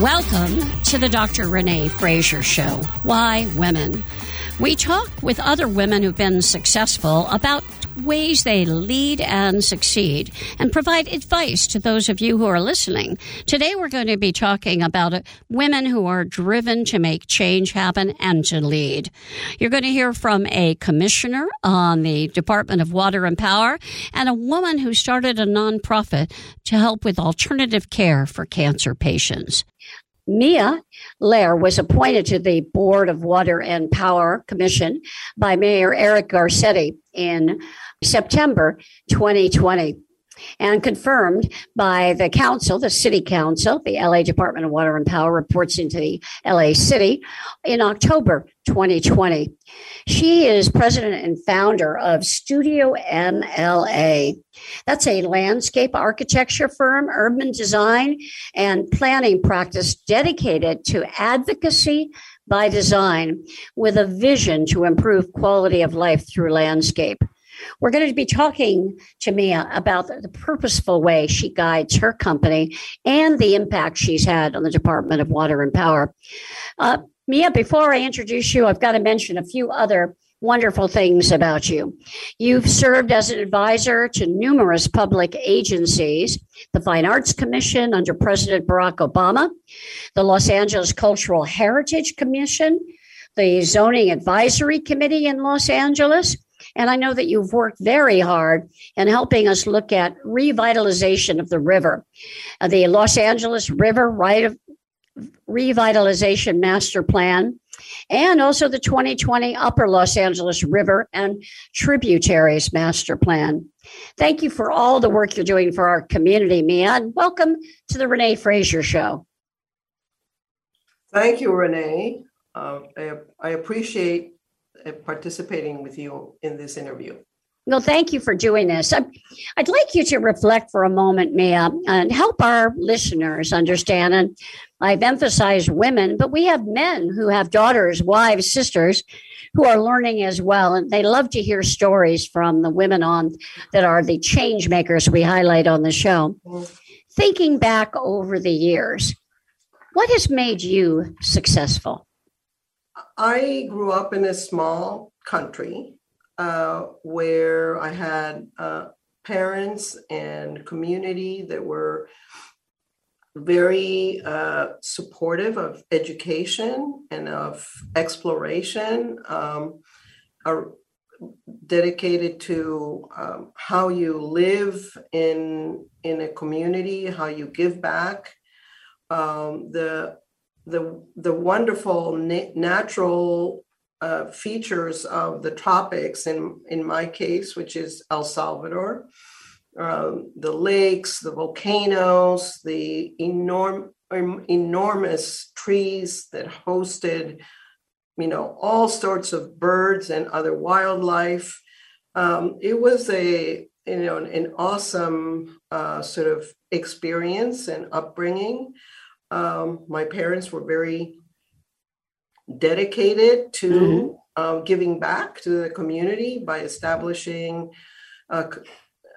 Welcome to the Dr. Renee Fraser Show. Why women? We talk with other women who've been successful about ways they lead and succeed and provide advice to those of you who are listening. Today we're going to be talking about women who are driven to make change happen and to lead. You're going to hear from a commissioner on the Department of Water and Power and a woman who started a nonprofit to help with alternative care for cancer patients. Mia Lehrer was appointed to the Board of Water and Power Commission by Mayor Eric Garcetti in September 2020 and confirmed by the council, the city council, the LA Department of Water and Power reports into the LA City in October 2020. She is president and founder of Studio MLA. That's a landscape architecture firm, urban design, and planning practice dedicated to advocacy by design with a vision to improve quality of life through landscape. We're going to be talking to Mia about the purposeful way she guides her company and the impact she's had on the Department of Water and Power. Uh, Mia, before I introduce you, I've got to mention a few other wonderful things about you. You've served as an advisor to numerous public agencies, the Fine Arts Commission under President Barack Obama, the Los Angeles Cultural Heritage Commission, the Zoning Advisory Committee in Los Angeles, and I know that you've worked very hard in helping us look at revitalization of the river, uh, the Los Angeles River Revitalization Master Plan, and also the 2020 Upper Los Angeles River and Tributaries Master Plan. Thank you for all the work you're doing for our community, Mia, and welcome to the Renee Fraser Show. Thank you, Renee. Uh, I, I appreciate uh, participating with you in this interview. Well, thank you for doing this. I'd, like you to reflect for a moment, Mia, and help our listeners understand. And I've emphasized women, but we have men who have daughters, wives, sisters who are learning as well. And they love to hear stories from the women on that are the change makers we highlight on the show. Thinking back over the years, what has made you successful? I grew up in a small country uh, where I had uh, parents and community that were very uh, supportive of education and of exploration, um, are dedicated to um, how you live in in a community, how you give back. Um, the the the wonderful na- natural uh, features of the tropics in in my case which is el salvador um, the lakes the volcanoes the enorm- enormous trees that hosted you know all sorts of birds and other wildlife. Um, it was a you know an, an awesome uh, sort of experience and upbringing. Um, my parents were very dedicated to mm-hmm. um, giving back to the community by establishing uh,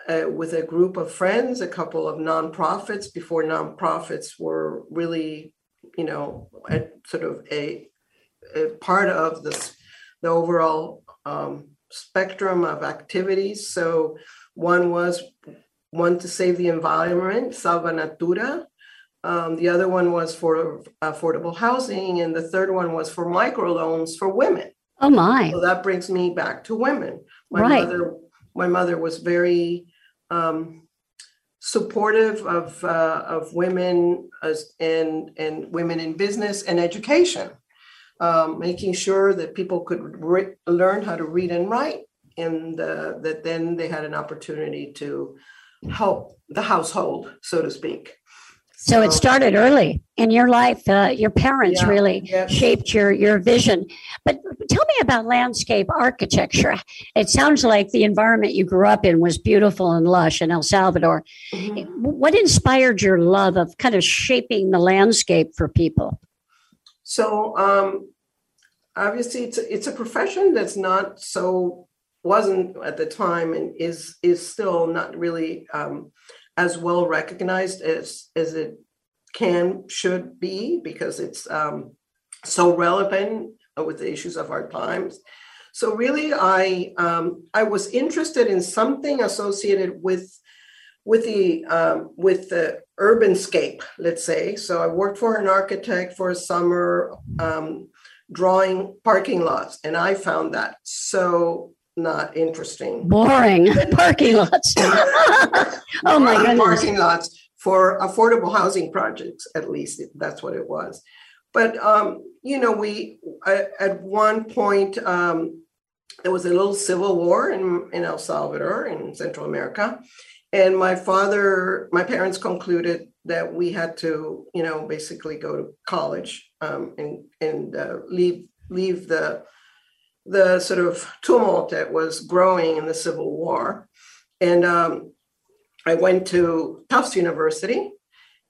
uh, with a group of friends a couple of nonprofits before nonprofits were really you know a, sort of a, a, part of this the overall um, spectrum of activities so one was one to save the environment salva natura um, the other one was for affordable housing, and the third one was for microloans for women. Oh my! So that brings me back to women. My right. mother, my mother was very um, supportive of uh, of women as, and and women in business and education, um, making sure that people could re- learn how to read and write, and uh, that then they had an opportunity to help the household, so to speak. So it started early in your life. Uh, your parents yeah, really yes. shaped your your vision. But tell me about landscape architecture. It sounds like the environment you grew up in was beautiful and lush in El Salvador. Mm-hmm. What inspired your love of kind of shaping the landscape for people? So um, obviously, it's a, it's a profession that's not so wasn't at the time and is is still not really. Um, as well recognized as as it can should be because it's um, so relevant with the issues of our times. So really, I um, I was interested in something associated with with the um, with the urban scape, let's say. So I worked for an architect for a summer, um, drawing parking lots, and I found that so not interesting. Boring parking lots. oh my goodness. Parking lots for affordable housing projects, at least that's what it was. But um, you know, we at one point um, there was a little civil war in, in El Salvador in Central America, and my father, my parents concluded that we had to, you know, basically go to college um, and and uh, leave leave the the sort of tumult that was growing in the Civil War. And um, I went to Tufts University,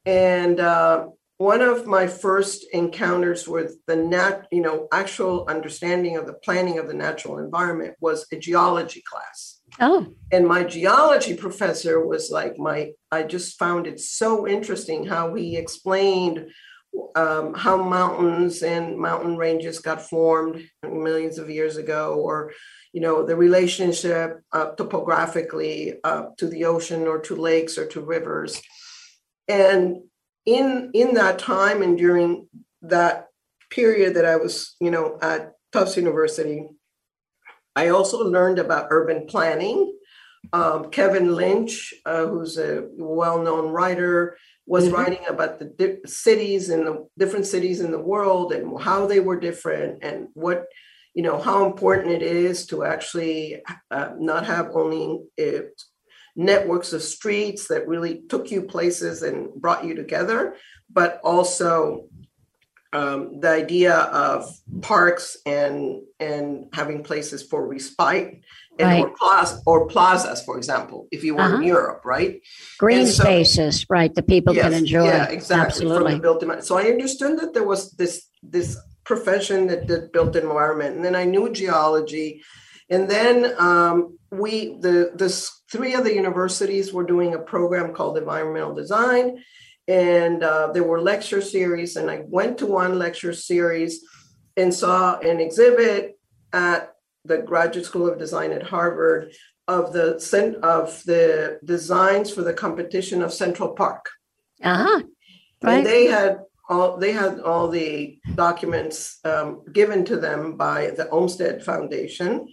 and uh, one of my first encounters with the nat, you know, actual understanding of the planning of the natural environment was a geology class. Oh. And my geology professor was like my I just found it so interesting how he explained um, how mountains and mountain ranges got formed millions of years ago, or you know the relationship uh, topographically uh, to the ocean or to lakes or to rivers, and in in that time and during that period that I was you know at Tufts University, I also learned about urban planning. Um, Kevin Lynch, uh, who's a well-known writer, was mm-hmm. writing about the di- cities and the different cities in the world and how they were different and what you know how important it is to actually uh, not have only uh, networks of streets that really took you places and brought you together but also um, the idea of parks and and having places for respite and right. or, plaza, or plazas, for example, if you were uh-huh. in Europe, right? Green so, spaces, right? The people yes, can enjoy. Yeah, exactly. Absolutely. built so I understood that there was this this profession that did built environment, and then I knew geology, and then um, we the the three other universities were doing a program called environmental design, and uh, there were lecture series, and I went to one lecture series and saw an exhibit at the Graduate School of Design at Harvard of the of the designs for the competition of Central Park. Uh-huh. Right. And they had all they had all the documents um, given to them by the Olmsted Foundation.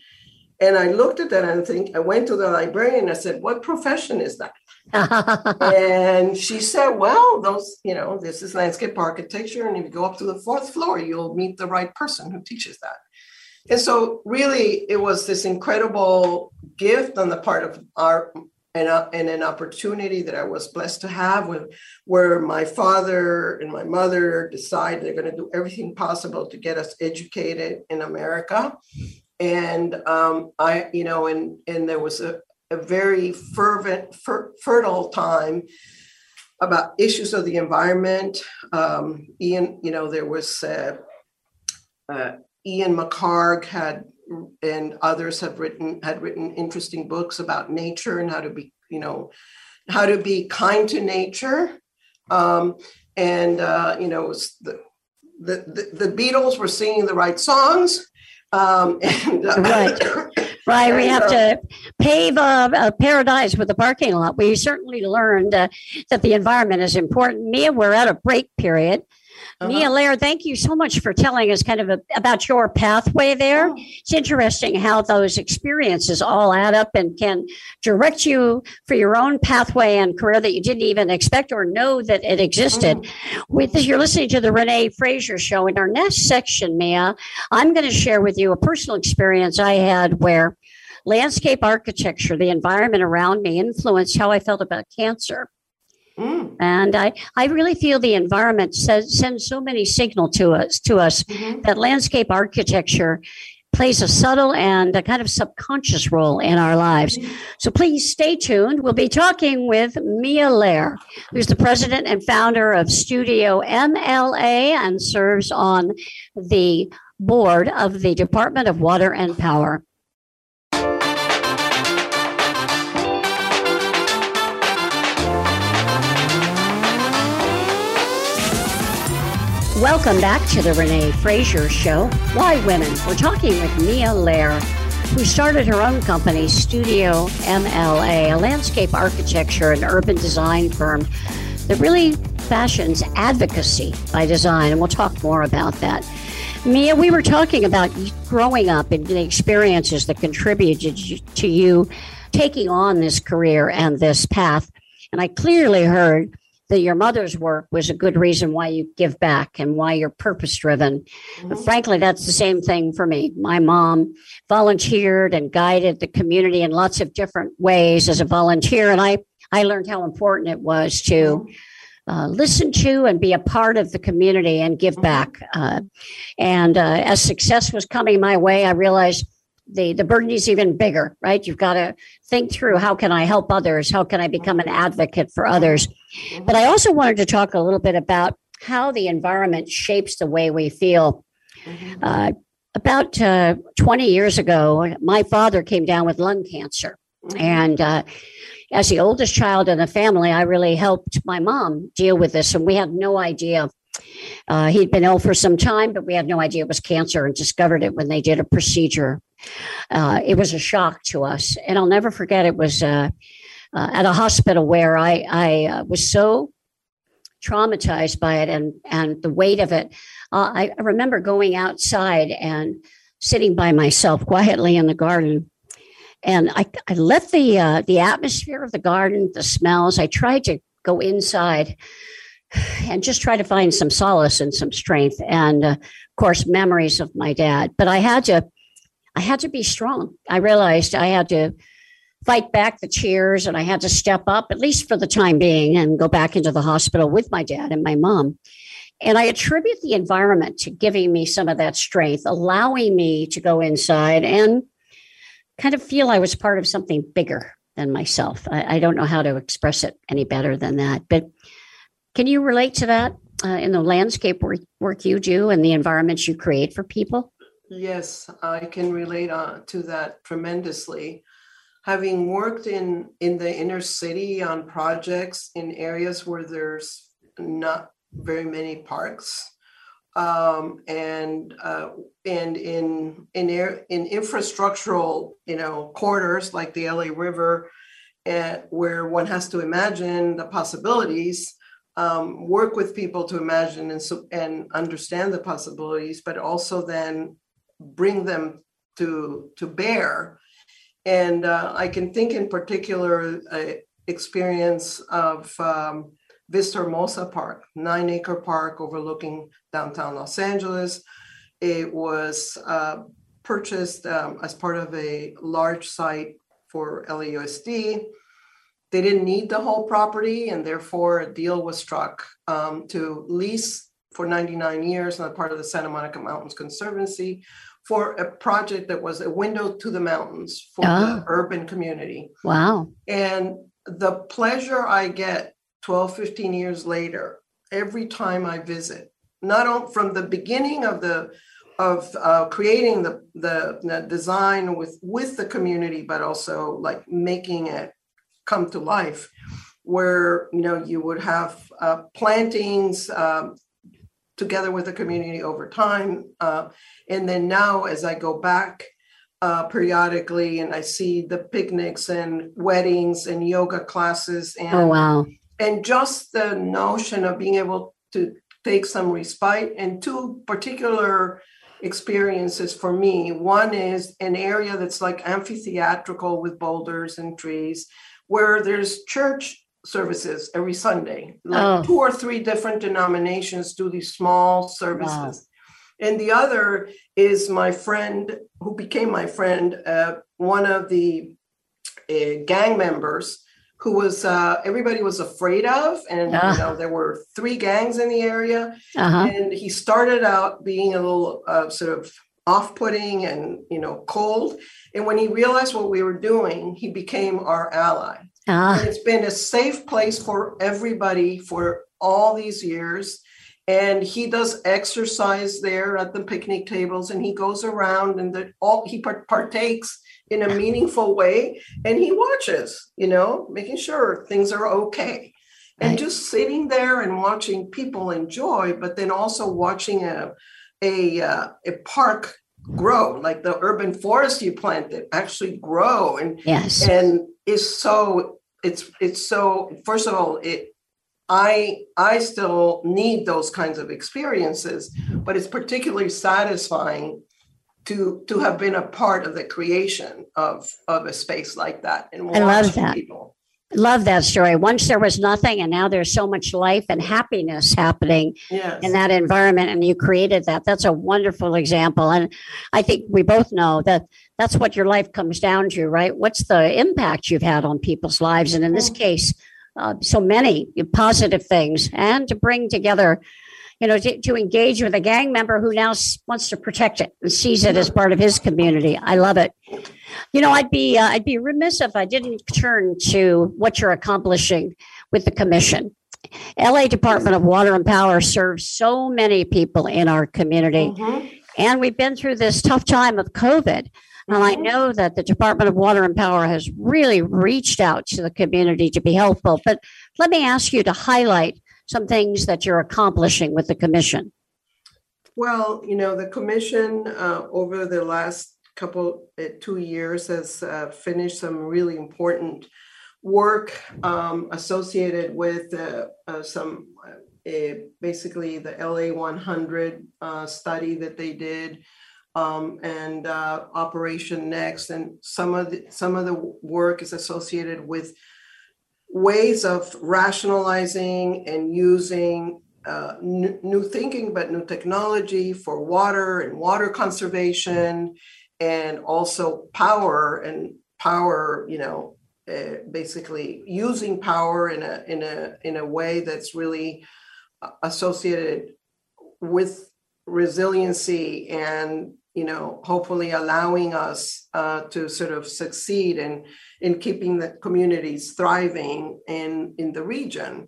And I looked at that and I think I went to the librarian and I said, What profession is that? and she said, Well, those, you know, this is landscape architecture. And if you go up to the fourth floor, you'll meet the right person who teaches that. And so, really, it was this incredible gift on the part of our and, uh, and an opportunity that I was blessed to have with, where my father and my mother decided they're going to do everything possible to get us educated in America. And um, I, you know, and and there was a, a very fervent, fer- fertile time about issues of the environment. Um, Ian, you know, there was uh, uh, Ian McHarg had and others have written had written interesting books about nature and how to be you know how to be kind to nature. Um, and uh, you know the, the, the the Beatles were singing the right songs. Um, and, uh, right. Right we have uh, to pave a, a, paradise with a parking lot. We certainly learned uh, that the environment is important. Mia we're at a break period uh-huh. Mia Lehrer, thank you so much for telling us kind of a, about your pathway there. Oh. It's interesting how those experiences all add up and can direct you for your own pathway and career that you didn't even expect or know that it existed. Mm. With you're listening to the Renee Fraser Show. In our next section, Mia, I'm going to share with you a personal experience I had where landscape architecture, the environment around me, influenced how I felt about cancer. Mm. And I, I really feel the environment says, sends so many signal to us to us mm-hmm. that landscape architecture plays a subtle and a kind of subconscious role in our lives. Mm-hmm. So please stay tuned. We'll be talking with Mia Lehrer, who's the president and founder of Studio MLA and serves on the board of the Department of Water and Power. Welcome back to the Renee Fraser Show. Why Women? We're talking with Mia Lehrer, who started her own company, Studio MLA, a landscape architecture and urban design firm that really fashions advocacy by design. And we'll talk more about that. Mia, we were talking about growing up and the experiences that contributed to you taking on this career and this path. And I clearly heard that your mother's work was a good reason why you give back and why you're purpose driven. Mm-hmm. Frankly, that's the same thing for me. My mom volunteered and guided the community in lots of different ways as a volunteer. And I, I learned how important it was to mm-hmm. uh, listen to and be a part of the community and give mm-hmm. back. Uh, and uh, as success was coming my way, I realized the the burden is even bigger right? You've got to think through how can i help others? How can i become an advocate for others? But i also wanted to talk a little bit about how the environment shapes the way we feel. Uh, about uh, 20 years ago my father came down with lung cancer. And uh, as the oldest child in the family i really helped my mom deal with this and we had no idea. Uh, he'd been ill for some time, but we had no idea it was cancer and discovered it when they did a procedure. Uh, it was a shock to us. And I'll never forget it was uh, uh at a hospital where I, I uh, was so traumatized by it and, and the weight of it. Uh, I, I remember going outside and sitting by myself quietly in the garden and I, I left the uh, the atmosphere of the garden, the smells. I tried to go inside, and just try to find some solace and some strength and uh, of course memories of my dad but i had to i had to be strong. I realized i had to fight back the cheers and i had to step up at least for the time being and go back into the hospital with my dad and my mom. And i attribute the environment to giving me some of that strength allowing me to go inside and kind of feel i was part of something bigger than myself. I, I don't know how to express it any better than that but can you relate to that uh, in the landscape work, work you do and the environments you create for people? Yes, I can relate uh, to that tremendously. Having worked in in the inner city on projects in areas where there's not very many parks, um, and uh, and in in air, in infrastructural you know corridors like the LA River, eh, where one has to imagine the possibilities um, work with people to imagine and, so, and understand the possibilities, but also then bring them to to bear. And uh, I can think in particular uh, experience of um, Vista Hermosa Park, nine acre park overlooking downtown Los Angeles. It was uh, purchased um, as part of a large site for LAUSD they didn't need the whole property, and therefore a deal was struck um, to lease for 99 years on the part of the Santa Monica Mountains Conservancy for a project that was a window to the mountains for oh. the urban community. Wow. And the pleasure I get 12, 15 years later, every time I visit, not only from the beginning of the of uh, creating the, the, the design with with the community, but also like making it come to life where you know you would have uh, plantings um, together with the community over time uh, and then now as i go back uh, periodically and i see the picnics and weddings and yoga classes and oh wow. and just the notion of being able to take some respite and two particular experiences for me. One is an area that's like amphitheatrical with boulders and trees where there's church services every Sunday. Like oh. two or three different denominations do these small services. Wow. And the other is my friend who became my friend, uh, one of the uh, gang members who was uh, everybody was afraid of, and you know there were three gangs in the area, uh-huh. and he started out being a little uh, sort of off-putting and you know cold and when he realized what we were doing he became our ally ah. it's been a safe place for everybody for all these years. And he does exercise there at the picnic tables and he goes around and the, all he partakes in a meaningful way and he watches you know making sure things are okay. And just sitting there and watching people enjoy, but then also watching a a uh, a park grow, like the urban forest you planted actually grow and yes, and is so it's it's so first of all it I I still need those kinds of experiences, but it's particularly satisfying to to have been a part of the creation of of a space like that and I love that. people. Love that story. Once there was nothing, and now there's so much life and happiness happening Yes. in that environment, and you created that. That's a wonderful example, and I think we both know that that's what your life comes down to, right? What's the impact you've had on people's lives, and in this case, uh, so many positive things, and to bring together. You know, to, to engage with a gang member who now wants to protect it and sees it as part of his community. I love it. You know, I'd be uh, I'd be remiss if I didn't turn to what you're accomplishing with the commission. LA Department of Water and Power serves so many people in our community, Mhm. and we've been through this tough time of COVID. And I Mhm. know that the Department of Water and Power has really reached out to the community to be helpful. But let me ask you to highlight some things that you're accomplishing with the commission. Well, you know, the commission uh, over the last couple, uh, two years has uh, finished some really important work um, associated with uh, uh, some, uh, uh, basically the LA 100 uh, study that they did um, and Operation Next. And some of the, some of the work is associated with ways of rationalizing and using uh, new, new thinking, but new technology for water and water conservation, and also power and power. You know, uh, basically using power in a in a in a way that's really uh, associated with resiliency and you know hopefully allowing us uh, to sort of succeed in in keeping the communities thriving in in the region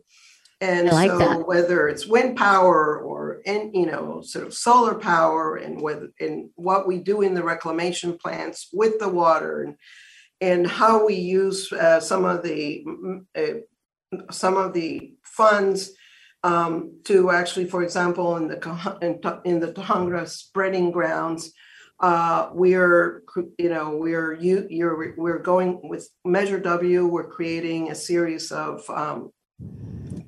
and like so that. whether it's wind power or and you know sort of solar power and whether and what we do in the reclamation plants with the water and and how we use uh, some of the mm, uh, some of the funds um, to actually, for example, in the in, in the Tujunga spreading grounds, uh, we're you know we're you you're we're going with Measure W. We're creating a series of um,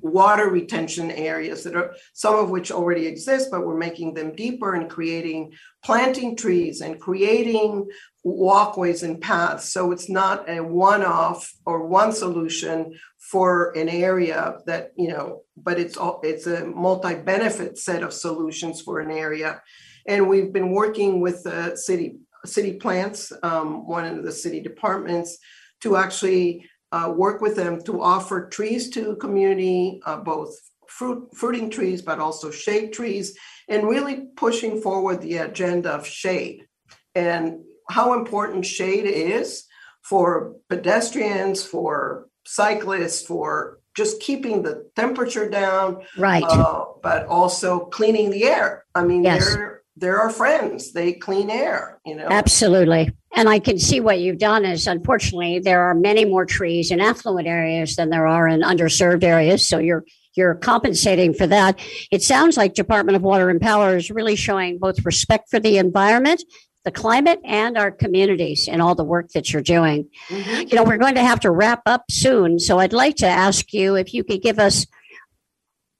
water retention areas that are some of which already exist, but we're making them deeper and creating planting trees and creating walkways and paths. So it's not a one-off or one solution for an area that you know, but it's all it's a multi-benefit set of solutions for an area. And we've been working with the city city plants, um, one of the city departments, to actually uh, work with them to offer trees to the community, uh, both fruit fruiting trees, but also shade trees, and really pushing forward the agenda of shade and how important shade is for pedestrians, for cyclists, for just keeping the temperature down, Right. uh, but also cleaning the air. I mean, Yes. they're they're our friends. They clean air. You know. Absolutely. And I can see what you've done is unfortunately there are many more trees in affluent areas than there are in underserved areas. So you're you're compensating for that. It sounds like Department of Water and Power is really showing both respect for the environment, the climate, and our communities in all the work that you're doing. Mhm. You know, we're going to have to wrap up soon. So I'd like to ask you if you could give us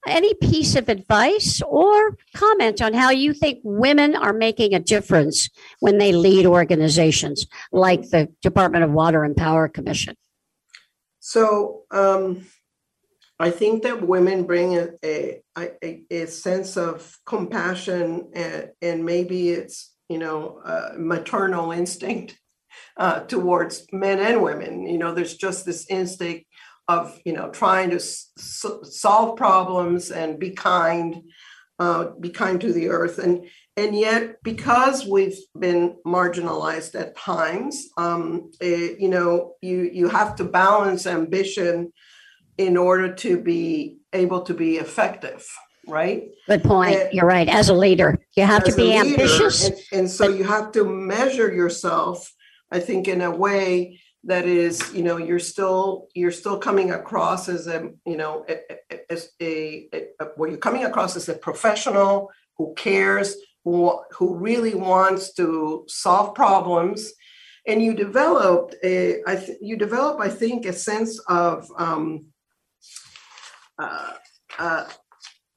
any piece of advice or comment on how you think women are making a difference when they lead organizations like the Department of Water and Power Commission. So um, I think that women bring a, a, a, a sense of compassion and, and maybe it's, you know, uh, maternal instinct uh, towards men and women. You know, there's just this instinct of, you know, trying to solve problems and be kind, uh, be kind to the earth. And, and yet, because we've been marginalized at times, um, eh, you know, you, you have to balance ambition in order to be able to be effective, right? Good point. Uh, You're right. As a leader, you have to be leader, ambitious. And, and so you have to measure yourself, I think, in a way that is you know you're still you're still coming across as a you know as a, a, a you're coming across as a professional who cares who who really wants to solve problems. And you developed a I th- you develop I think a sense of um, uh, uh,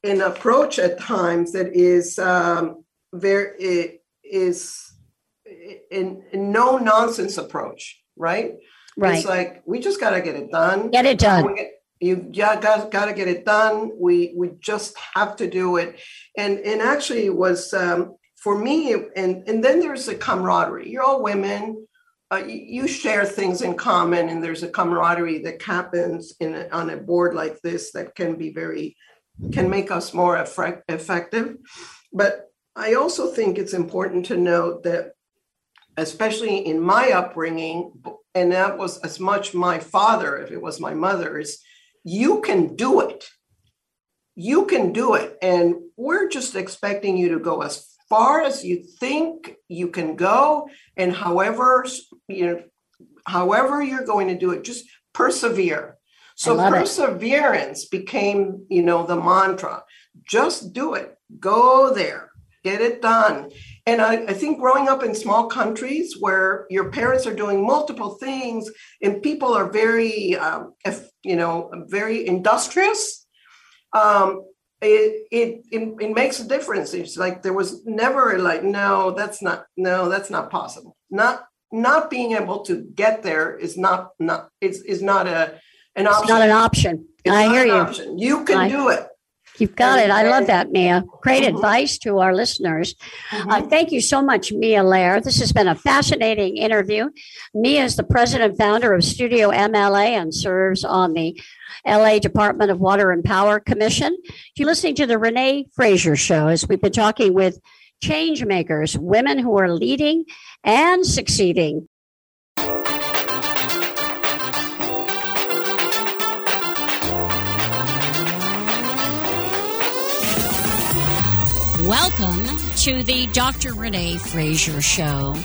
an approach at times that is um, very it is in no nonsense approach right? Right. It's like we just got to get it done. Get it done. Get, you yeah, got got to get it done. We we just have to do it. And and actually, it was um, for me. And and then there's a camaraderie. You're all women. Uh, you, share things in common, and there's a camaraderie that happens in a, on a board like this that can be very can make us more effect, effective. But I also think it's important to note that especially in my upbringing, and that was as much my father, if it was my mother, is you can do it. You can do it. And we're just expecting you to go as far as you think you can go. And however, you know, however you're going to do it, just persevere. So perseverance it. became, you know, the mantra. Just do it. Go there. Get it done. And I, I, think growing up in small countries where your parents are doing multiple things and people are very, um, you know, very industrious, um, it, it, it it makes a difference. It's like there was never like, no, that's not, no, that's not possible. Not not being able to get there is not not is is not a an option. It's not an option. It's I hear you. Option. You can I, do it. You've got it. I love that, Mia. Great mm-hmm. advice to our listeners. Mm-hmm. Uh, thank you so much, Mia Lehrer. This has been a fascinating interview. Mia is the president and founder of Studio MLA and serves on the LA Department of Water and Power Commission. If you're listening to the Renee Fraser Show as we've been talking with change makers, women who are leading and succeeding. Welcome to the Dr. Renee Fraser Show.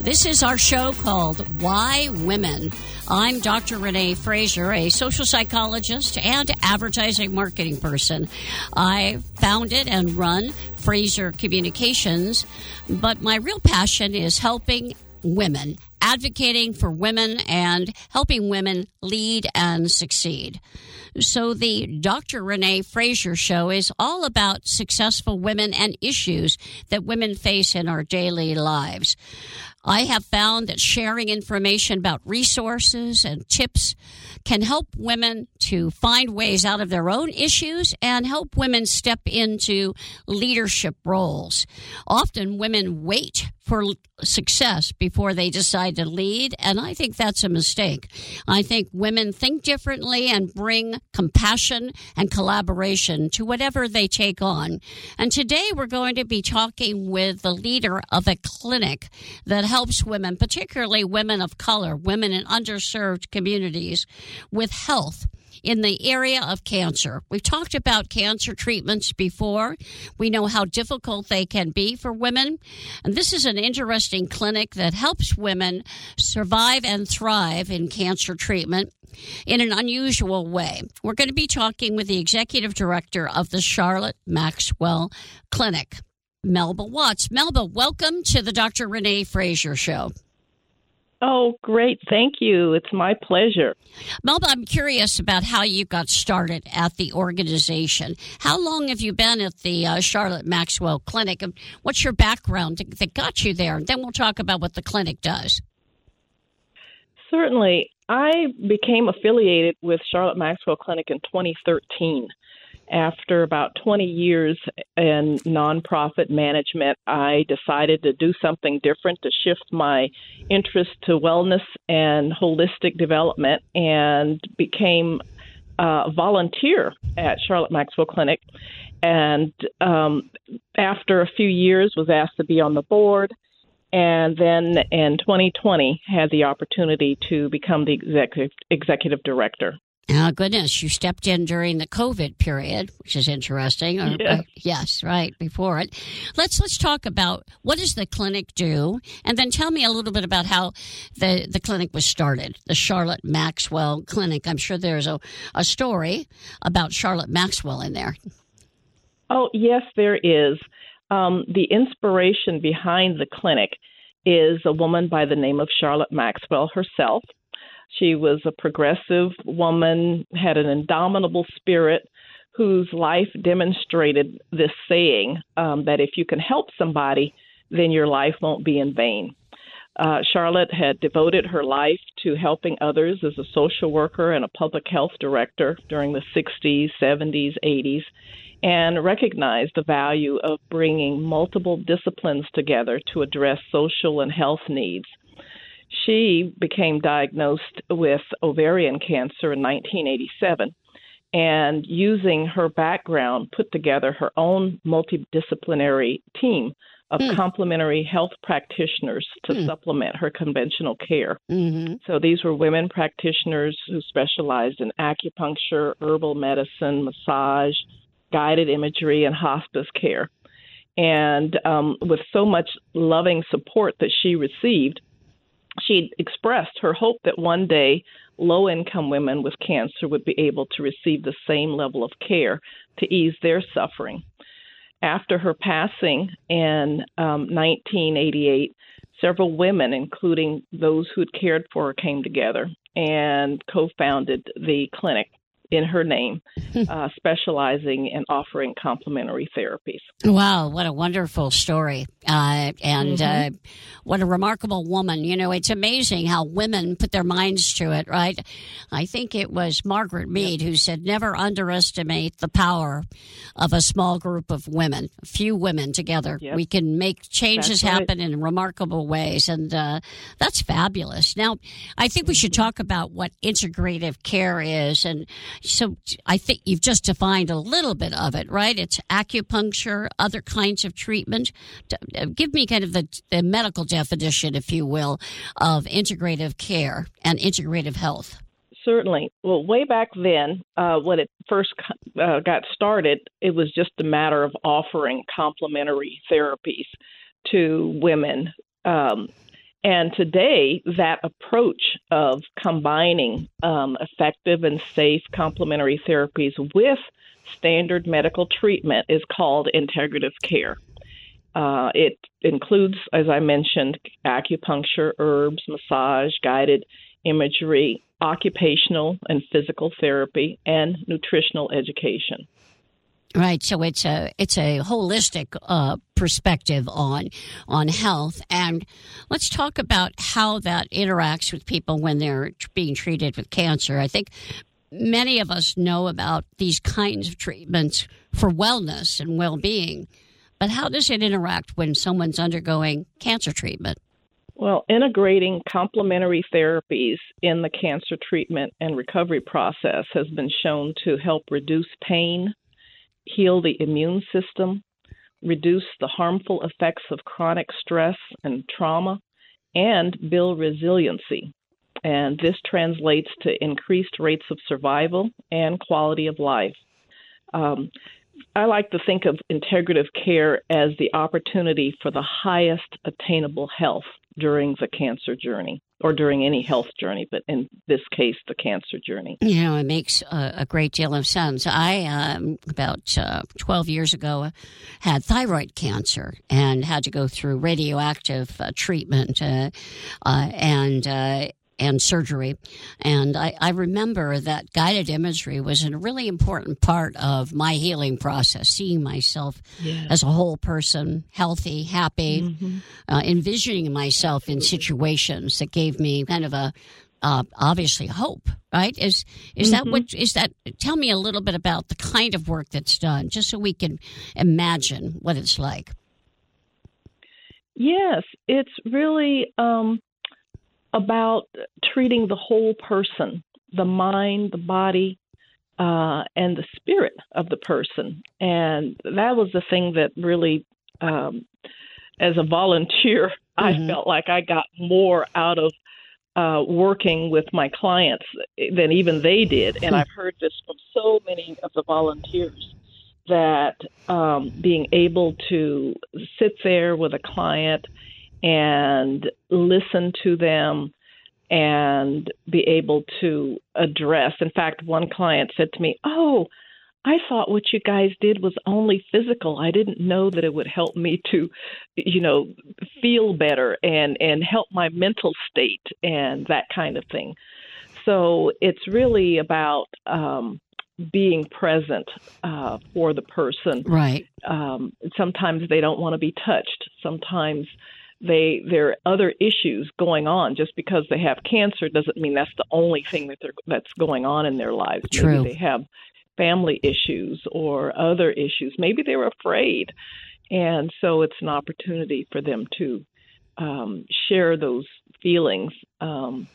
This is our show called Why Women. I'm Dr. Renee Fraser, a social psychologist and advertising marketing person. I founded and run Fraser Communications, but my real passion is helping women, advocating for women, and helping women lead and succeed. So the Dr. Renee Fraser show is all about successful women and issues that women face in our daily lives. I have found that sharing information about resources and tips can help women to find ways out of their own issues and help women step into leadership roles. Often women wait for success before they decide to lead, and I think that's a mistake. I think women think differently and bring compassion and collaboration to whatever they take on. And today we're going to be talking with the leader of a clinic that helps women, particularly women of color, women in underserved communities, with health in the area of cancer. We've talked about cancer treatments before. We know how difficult they can be for women. And this is an interesting clinic that helps women survive and thrive in cancer treatment in an unusual way. We're going to be talking with the executive director of the Charlotte Maxwell Clinic, Melbra Watts. Melbra, welcome to the Dr. Renee Fraser Show. Oh, great. Thank you. It's my pleasure. Melbra, I'm curious about how you got started at the organization. How long have you been at the uh, Charlotte Maxwell Clinic? And what's your background that got you there? And then we'll talk about what the clinic does. Certainly. I became affiliated with Charlotte Maxwell Clinic in 2013 after about 20 years in nonprofit management, I decided to do something different to shift my interest to wellness and holistic development and became a volunteer at Charlotte Maxwell Clinic. And um, after a few years, was asked to be on the board. And then in 2020, had the opportunity to become the executive executive director Oh goodness, you stepped in during the COVID period, which is interesting. Yes, right before it. Let's let's talk about what does the clinic do, and then tell me a little bit about how the the clinic was started, the Charlotte Maxwell Clinic. I'm sure there's a, a story about Charlotte Maxwell in there. Oh yes, there is. Um, the inspiration behind the clinic is a woman by the name of Charlotte Maxwell herself. She was a progressive woman, had an indomitable spirit, whose life demonstrated this saying um, that if you can help somebody, then your life won't be in vain. Uh, Charlotte had devoted her life to helping others as a social worker and a public health director during the 60s, 70s, 80s, and recognized the value of bringing multiple disciplines together to address social and health needs she became diagnosed with ovarian cancer in 1987 and using her background put together her own multidisciplinary team of mm. complementary health practitioners to mm. supplement her conventional care. Mm-hmm. So these were women practitioners who specialized in acupuncture, herbal medicine, massage, guided imagery, and hospice care. And um, with so much loving support that she received, she expressed her hope that one day low income women with cancer would be able to receive the same level of care to ease their suffering. After her passing in um, 1988, several women, including those who'd cared for her, came together and co founded the clinic in her name, uh, specializing in offering complementary therapies. Wow, what a wonderful story. Uh, and mm-hmm. uh, what a remarkable woman. You know, it's amazing how women put their minds to it, right? I think it was Margaret Mead who said, never underestimate the power of a small group of women, a few women together. Yep. We can make changes happen in remarkable ways. And uh, that's fabulous. Now, I think we should talk about what integrative care is. And so I think you've just defined a little bit of it, right? It's acupuncture, other kinds of treatment. Uh, give me kind of the, the medical definition, if you will, of integrative care and integrative health. Certainly. Well, way back then, uh, when it first uh, got started, it was just a matter of offering complementary therapies to women um, and today, that approach of combining um, effective and safe complementary therapies with standard medical treatment is called integrative care. Uh, it includes, as I mentioned, acupuncture, herbs, massage, guided imagery, occupational and physical therapy, and nutritional education. Right, so it's a it's a holistic uh, perspective on on health, and let's talk about how that interacts with people when they're being treated with cancer. I think many of us know about these kinds of treatments for wellness and well being, but how does it interact when someone's undergoing cancer treatment? Well, integrating complementary therapies in the cancer treatment and recovery process has been shown to help reduce pain heal the immune system, reduce the harmful effects of chronic stress and trauma, and build resiliency. And this translates to increased rates of survival and quality of life. Um, I like to think of integrative care as the opportunity for the highest attainable health during the cancer journey or during any health journey, but in this case, the cancer journey. You know, it makes a, a great deal of sense. I, um, about uh, 12 years ago, had thyroid cancer and had to go through radioactive uh, treatment. Uh, uh and uh, and surgery. And I, I, remember that guided imagery was a really important part of my healing process, seeing myself yes. as a whole person, healthy, happy, mm-hmm. uh, envisioning myself in situations that gave me kind of a uh, obviously hope right is is mm-hmm. that what is that tell me a little bit about the kind of work that's done just so we can imagine what it's like yes it's really um, about treating the whole person the mind, the body, uh, and the spirit of the person. And that was the thing that really, um, as a volunteer, mm-hmm. I felt like I got more out of uh, working with my clients than even they did. And I've heard this from so many of the volunteers that um, being able to sit there with a client and listen to them and be able to address. In fact, one client said to me, Oh, I thought what you guys did was only physical. I didn't know that it would help me to, you know, feel better and and help my mental state and that kind of thing. So it's really about um, being present uh, for the person. Right. Um, sometimes they don't want to be touched. Sometimes they there are other issues going on. Just because they have cancer doesn't mean that's the only thing that they're that's going on in their lives. True. Maybe they have family issues or other issues. Maybe they're afraid. And so it's an opportunity for them to um, share those feelings um,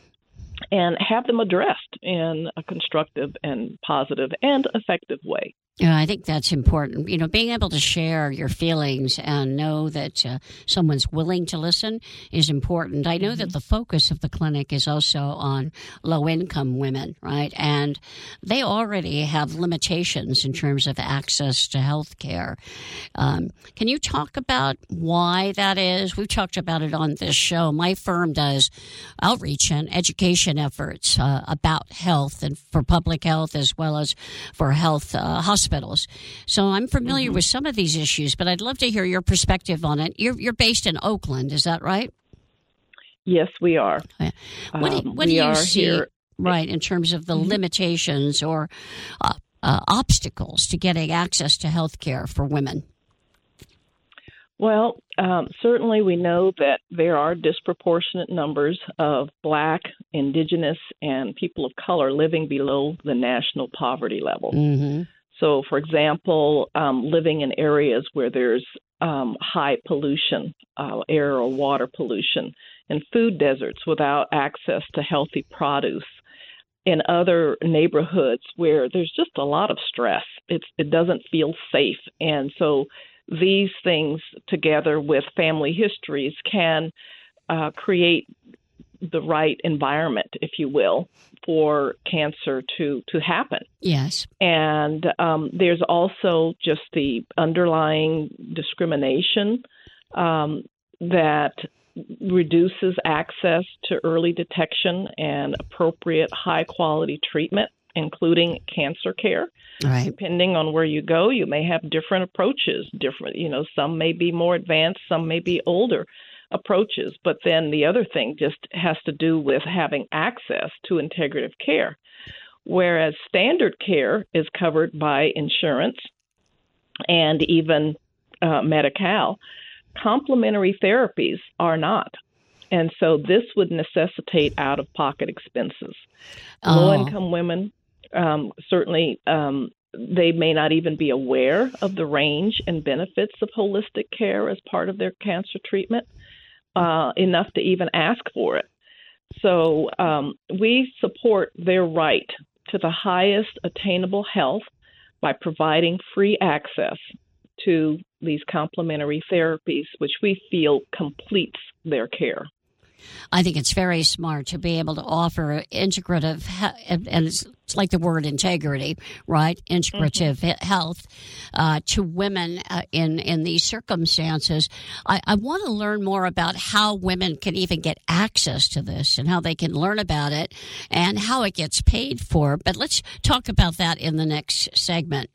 and have them addressed in a constructive and positive and effective way. Yeah, I think that's important. You know, being able to share your feelings and know that uh, someone's willing to listen is important. I know mm-hmm. that the focus of the clinic is also on low income women, right? And they already have limitations in terms of access to health care. Um, can you talk about why that is? We've talked about it on this show. My firm does outreach and education efforts uh, about health and for public health as well as for health uh, hospitals hospitals. So I'm familiar mm-hmm. with some of these issues, but I'd love to hear your perspective on it. You're, you're based in Oakland, is that right? Yes, we are. What do, um, what do you see, here. right, in terms of the mm-hmm. limitations or uh, uh, obstacles to getting access to health care for women? Well, um, certainly we know that there are disproportionate numbers of black, indigenous, and people of color living below the national poverty level. Mm-hmm. So, for example, um, living in areas where there's um, high pollution, uh, air or water pollution, and food deserts without access to healthy produce, in other neighborhoods where there's just a lot of stress. It's, it doesn't feel safe. And so these things, together with family histories, can uh, create the right environment, if you will, for cancer to to happen. Yes, and um, there's also just the underlying discrimination um, that reduces access to early detection and appropriate high quality treatment, including cancer care. Right. Depending on where you go, you may have different approaches. Different, you know, some may be more advanced, some may be older approaches. But then the other thing just has to do with having access to integrative care. Whereas standard care is covered by insurance and even uh, Medi Cal, complementary therapies are not. And so this would necessitate out of pocket expenses. Oh. Low income women um, certainly um, they may not even be aware of the range and benefits of holistic care as part of their cancer treatment uh, enough to even ask for it. So um, we support their right to the highest attainable health by providing free access to these complementary therapies, which we feel completes their care. I think it's very smart to be able to offer integrative, and it's, like the word integrity, right? Integrative mm-hmm. health uh, to women uh, in in these circumstances. I, I want to learn more about how women can even get access to this and how they can learn about it and how it gets paid for. But let's talk about that in the next segment.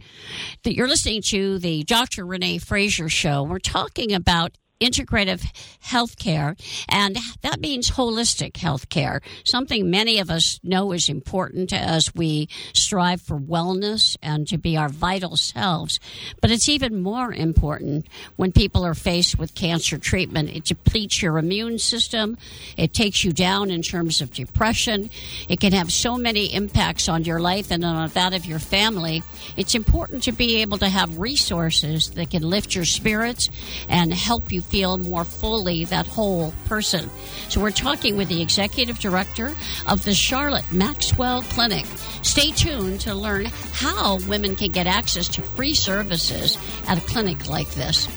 That you're listening to the Dr. Renee Fraser Show. We're talking about integrative health care, and that means holistic health care, something many of us know is important as we strive for wellness and to be our vital selves. But it's even more important when people are faced with cancer treatment. It depletes your immune system, it takes you down in terms of depression, it can have so many impacts on your life and on that of your family. It's important to be able to have resources that can lift your spirits and help you feel more fully that whole person. So we're talking with the executive director of the Charlotte Maxwell Clinic. Stay tuned to learn how women can get access to free services at a clinic like this.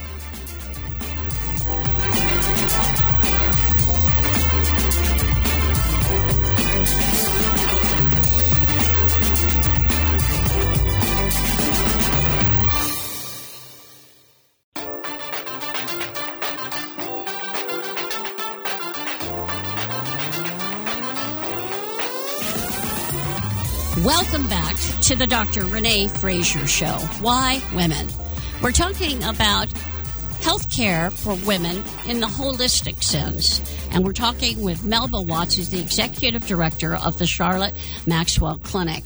To the Dr. Renee Fraser Show. Why women? We're talking about health care for women in the holistic sense. And we're talking with Melbra Watts, who's the executive director of the Charlotte Maxwell Clinic.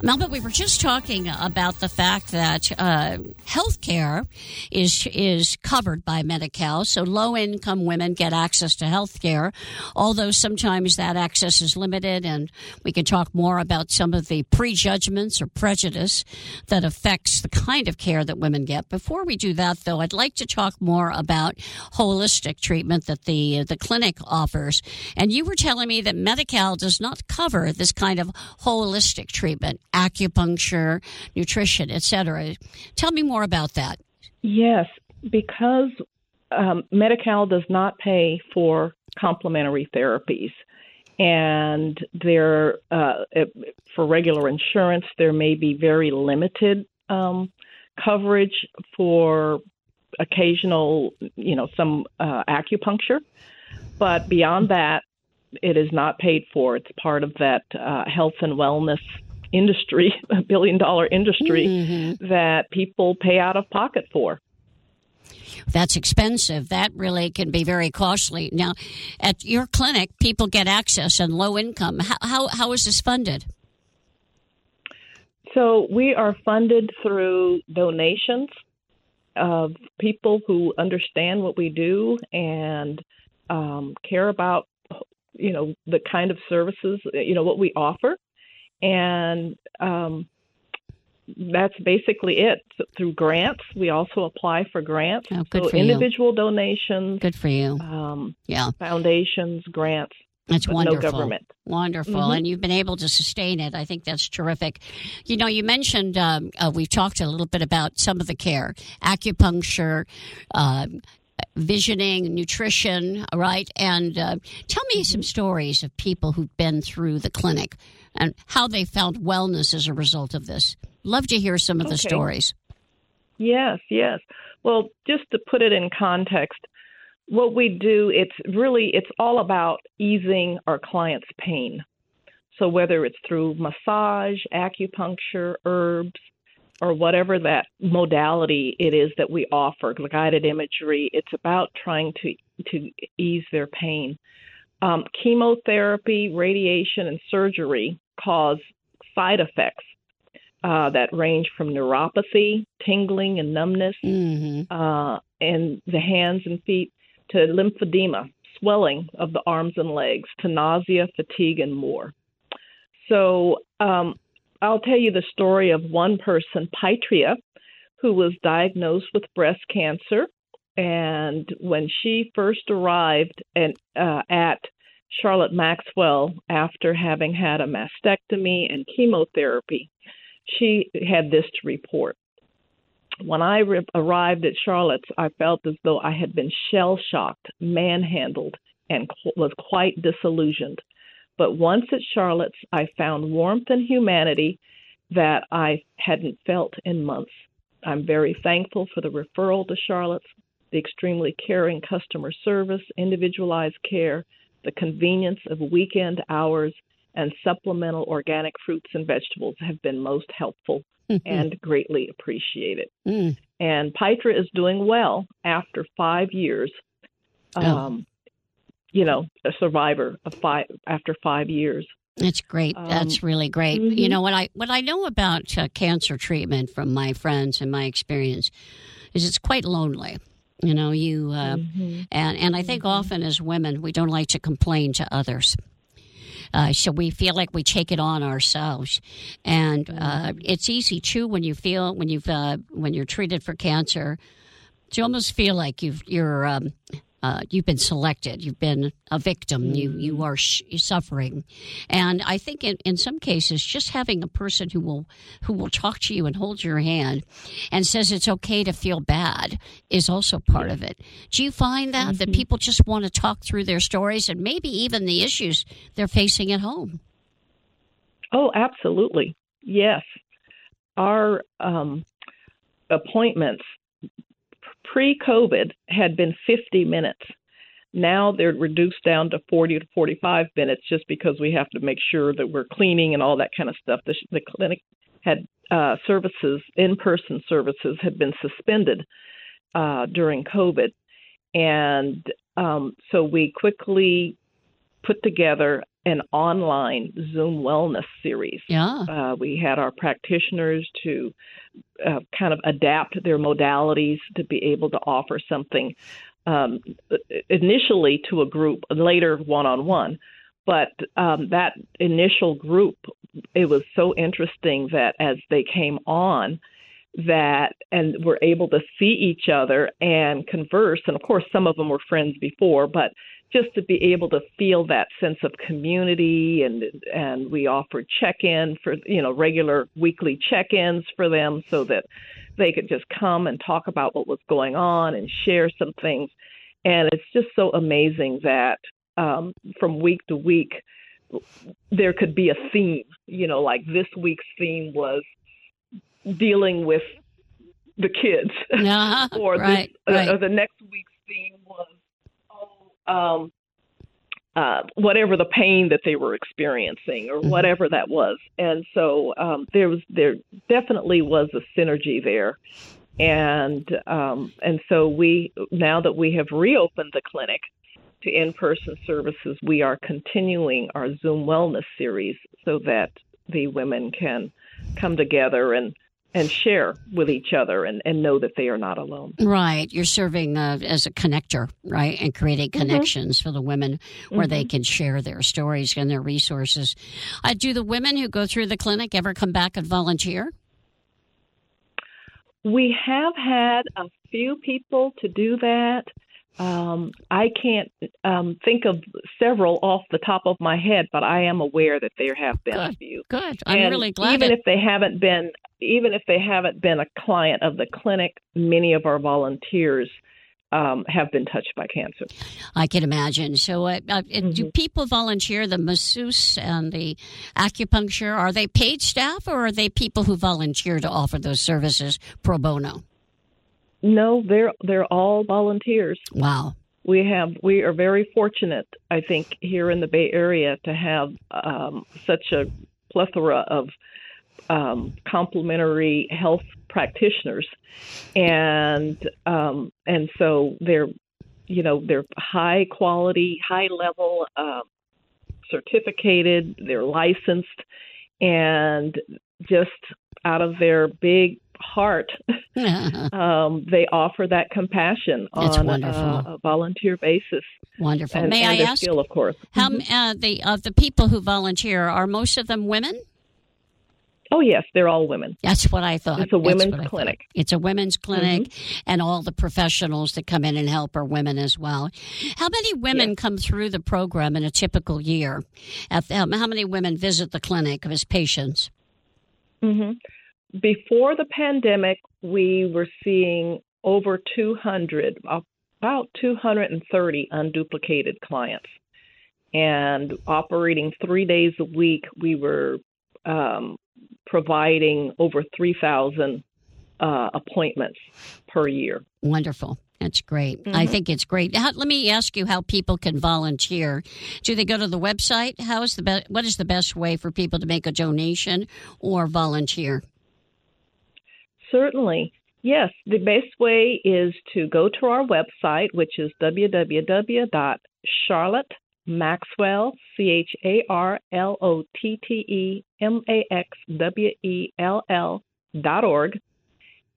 Melbra, we were just talking about the fact that uh, health care is is covered by Medi-Cal, so low income women get access to health care, although sometimes that access is limited, and we can talk more about some of the prejudgments or prejudice that affects the kind of care that women get. Before we do that, though, I'd like to talk more about holistic treatment that the the clinic offers. And you were telling me that Medi-Cal does not cover this kind of holistic treatment acupuncture, nutrition, etc. Tell me more about that. Yes, because um, Medi-Cal does not pay for complementary therapies, and there uh, for regular insurance there may be very limited um, coverage for occasional, you know, some uh, acupuncture, but beyond that, it is not paid for. It's part of that uh, health and wellness industry, a billion dollar industry mm-hmm. that people pay out of pocket for. That's expensive. That really can be very costly. Now, at your clinic, people get access and low income. How, how, how is this funded? So, we are funded through donations of people who understand what we do and um, care about you know the kind of services you know what we offer and um, that's basically it. So through grants, we also apply for grants. Oh, good so for individual you. donations. Good for you. Um, yeah. Foundations, grants. That's wonderful. No government. Wonderful. Mm-hmm. And you've been able to sustain it. I think that's terrific. You know, you mentioned, um, uh, we've talked a little bit about some of the care, acupuncture, uh, visioning, nutrition, right? And uh, tell me some stories of people who've been through the clinic and how they found wellness as a result of this. Love to hear some of the okay. stories. Yes, yes. Well, just to put it in context, what we do, it's really it's all about easing our clients' pain. So whether it's through massage, acupuncture, herbs, or whatever that modality it is that we offer, guided imagery, it's about trying to to ease their pain. Um, chemotherapy, radiation, and surgery cause side effects uh, that range from neuropathy, tingling, and numbness, mm-hmm. uh, in the hands and feet, to lymphedema, swelling of the arms and legs, to nausea, fatigue, and more. So um, I'll tell you the story of one person, Pytria, who was diagnosed with breast cancer. And when she first arrived at, uh, at Charlotte Maxwell after having had a mastectomy and chemotherapy, she had this to report. When I re- arrived at Charlotte's, I felt as though I had been shell shocked, manhandled, and qu- was quite disillusioned. But once at Charlotte's, I found warmth and humanity that I hadn't felt in months. I'm very thankful for the referral to Charlotte's, the extremely caring customer service, individualized care, the convenience of weekend hours, and supplemental organic fruits and vegetables have been most helpful mm-hmm. and greatly appreciated. Mm. And Pytra is doing well after five years. Oh. Um, you know, a survivor of five after five years. That's great. Um, That's really great. Mm-hmm. You know what I what I know about uh, cancer treatment from my friends and my experience is it's quite lonely. You know, you uh, mm-hmm. and and I think mm-hmm. often as women we don't like to complain to others. Uh, so we feel like we take it on ourselves, and uh, mm-hmm. it's easy too when you feel when you've uh, when you're treated for cancer. You almost feel like you've you're um, uh, you've been selected, you've been a victim, you you are sh- suffering, and I think in, in some cases, just having a person who will who will talk to you and hold your hand and says it's okay to feel bad is also part of it. Do you find that mm-hmm. that people just want to talk through their stories and maybe even the issues they're facing at home? Oh, absolutely, yes. Our um, appointments pre COVID had been 50 minutes. Now they're reduced down to 40 to 45 minutes just because we have to make sure that we're cleaning and all that kind of stuff. The, the clinic had uh, services, in person services, had been suspended uh, during COVID. And um, so we quickly put together an online Zoom wellness series. Yeah. Uh, we had our practitioners to uh, kind of adapt their modalities to be able to offer something um, initially to a group, later one on one. But um, that initial group, it was so interesting that as they came on, that and were able to see each other and converse. And of course, some of them were friends before, but just to be able to feel that sense of community and and we offered check-in for you know regular weekly check-ins for them so that they could just come and talk about what was going on and share some things and it's just so amazing that um, from week to week there could be a theme you know like this week's theme was dealing with the kids uh-huh. or, right, this, right. Uh, or the next week's theme was um, uh, whatever the pain that they were experiencing or Mhm. whatever that was. And so um, there was there definitely was a synergy there. And um, and so we now that we have reopened the clinic to in-person services, we are continuing our Zoom Wellness series so that the women can come together and and share with each other and, and know that they are not alone. Right. You're serving uh, as a connector, right? And creating Mm-hmm. connections for the women where they can share their stories and their resources. Uh, do the women who go through the clinic ever come back and volunteer? We have had a few people to do that. Um, I can't um, think of several off the top of my head, but I am aware that there have been a Good. few. Good. I'm And really glad. Even it- if they haven't been, even if they haven't been a client of the clinic, many of our volunteers um, have been touched by cancer. I can imagine. So, uh, uh, do Mm-hmm. people volunteer? The masseuse and the acupuncture are they paid staff, or are they people who volunteer to offer those services pro bono? No, they're they're all volunteers. Wow. we have we are very fortunate i think here in the bay area to have um, such a plethora of um, complementary health practitioners and um, and so they're you know they're high quality high level uh, certificated they're licensed and just out of their big heart um, they offer that compassion That's on a, volunteer basis. Wonderful. And, May and I ask skill, of course. how Mhm. uh, the of the people who volunteer are most of them women? Oh yes, they're all women. That's what I thought. It's a women's what I thought. clinic. It's a women's clinic, and all the professionals that come in and help are women as well. How many women come through the program in a typical year? Um, how many women visit the clinic as patients? hmm Before the pandemic, we were seeing over 200, about 230 unduplicated clients, and operating three days a week, we were um, providing over 3,000 uh, appointments per year. Wonderful. That's great. I think it's great. How, let me ask you how people can volunteer. Do they go to the website? How is the be- what is the best way for people to make a donation or volunteer? Certainly. Yes, the best way is to go to our website, which is www.charlottemaxwell,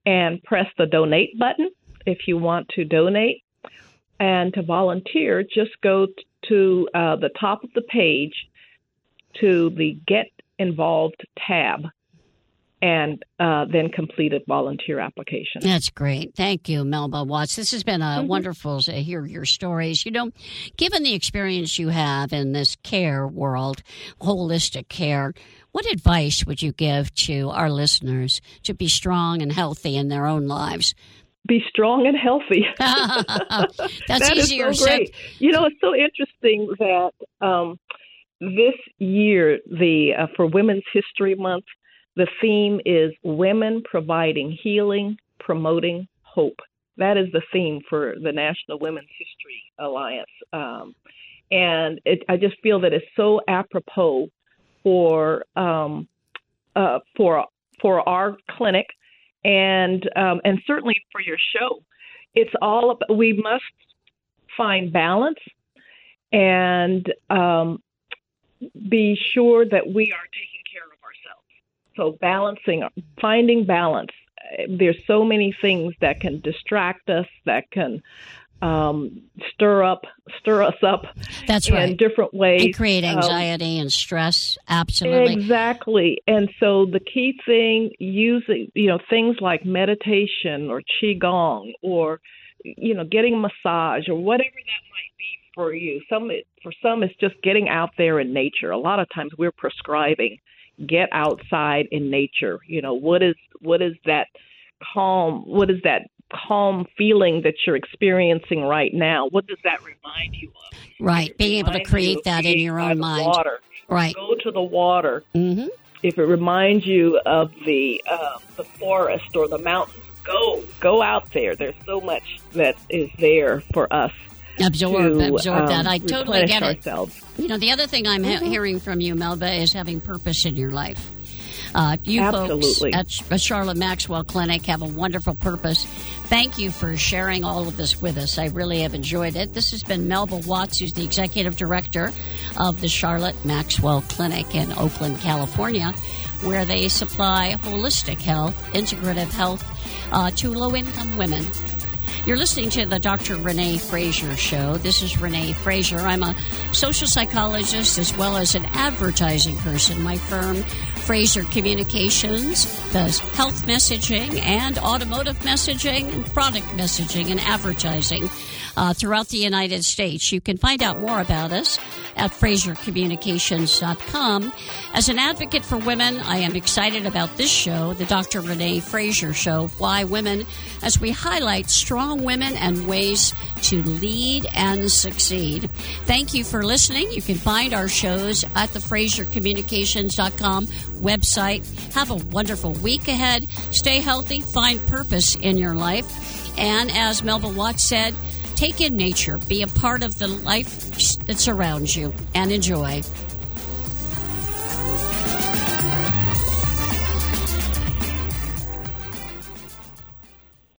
and press the donate button if you want to donate. And to volunteer, just go to uh, the top of the page to the Get Involved tab and uh, then complete a volunteer application. That's great. Thank you, Melbra Watts. This has been uh, Mhm. wonderful to hear your stories. You know, given the experience you have in this care world, holistic care, what advice would you give to our listeners to be strong and healthy in their own lives? Be strong and healthy. That's That easier so said. great. You know, it's so interesting that um, this year, the uh, for Women's History Month, the theme is women providing healing, promoting hope. that is the theme for the National Women's History Alliance. Um, and it, I just feel that it's so apropos for um, uh, for for our clinic and um, and certainly for your show. It's all about, we must find balance and um, be sure that we are taking. So balancing, finding balance. There's so many things that can distract us, that can um, stir up, stir us up. That's right. in different ways. And create Um, anxiety and stress. Absolutely. Exactly. And so the key thing using, you know, things like meditation or qigong or you know, getting a massage or whatever that might be for you. Some for some it's just getting out there in nature. A lot of times we're prescribing get outside in nature. You know, what is what is that calm what is that calm feeling that you're experiencing right now? What does that remind you of? right. Being able to create that in your own mind. Water. Right. Go to the water hmm if it reminds you of the uh, the forest or the mountains, go go out there. There's so much that is there for us Absorb, to absorb that. um, I totally get it. ourselves. You know, the other thing I'm Mm-hmm. he- hearing from you, Melbra, is having purpose in your life. Uh, you Absolutely. folks at, at Charlotte Maxwell Clinic have a wonderful purpose. Thank you for sharing all of this with us. I really have enjoyed it. This has been Melbra Watts, who's the executive director of the Charlotte Maxwell Clinic in Oakland, California, where they supply holistic health, integrative health uh, to low income women. You're listening to the Dr. Renee Fraser Show. This is Renee Fraser. I'm a social psychologist as well as an advertising person. My firm, Fraser Communications, does health messaging and automotive messaging and product messaging and advertising uh, throughout the United States. You can find out more about us at FraserCommunications.com. As an advocate for women, I am excited about this show, the Dr. Renee Fraser Show, Why Women, as we highlight strong women and ways to lead and succeed. Thank you for listening. You can find our shows at the FraserCommunications.com website. Have a wonderful week ahead. Stay healthy, find purpose in your life. And as Melbra Watts said, take in nature, be a part of the life that surrounds you, and enjoy.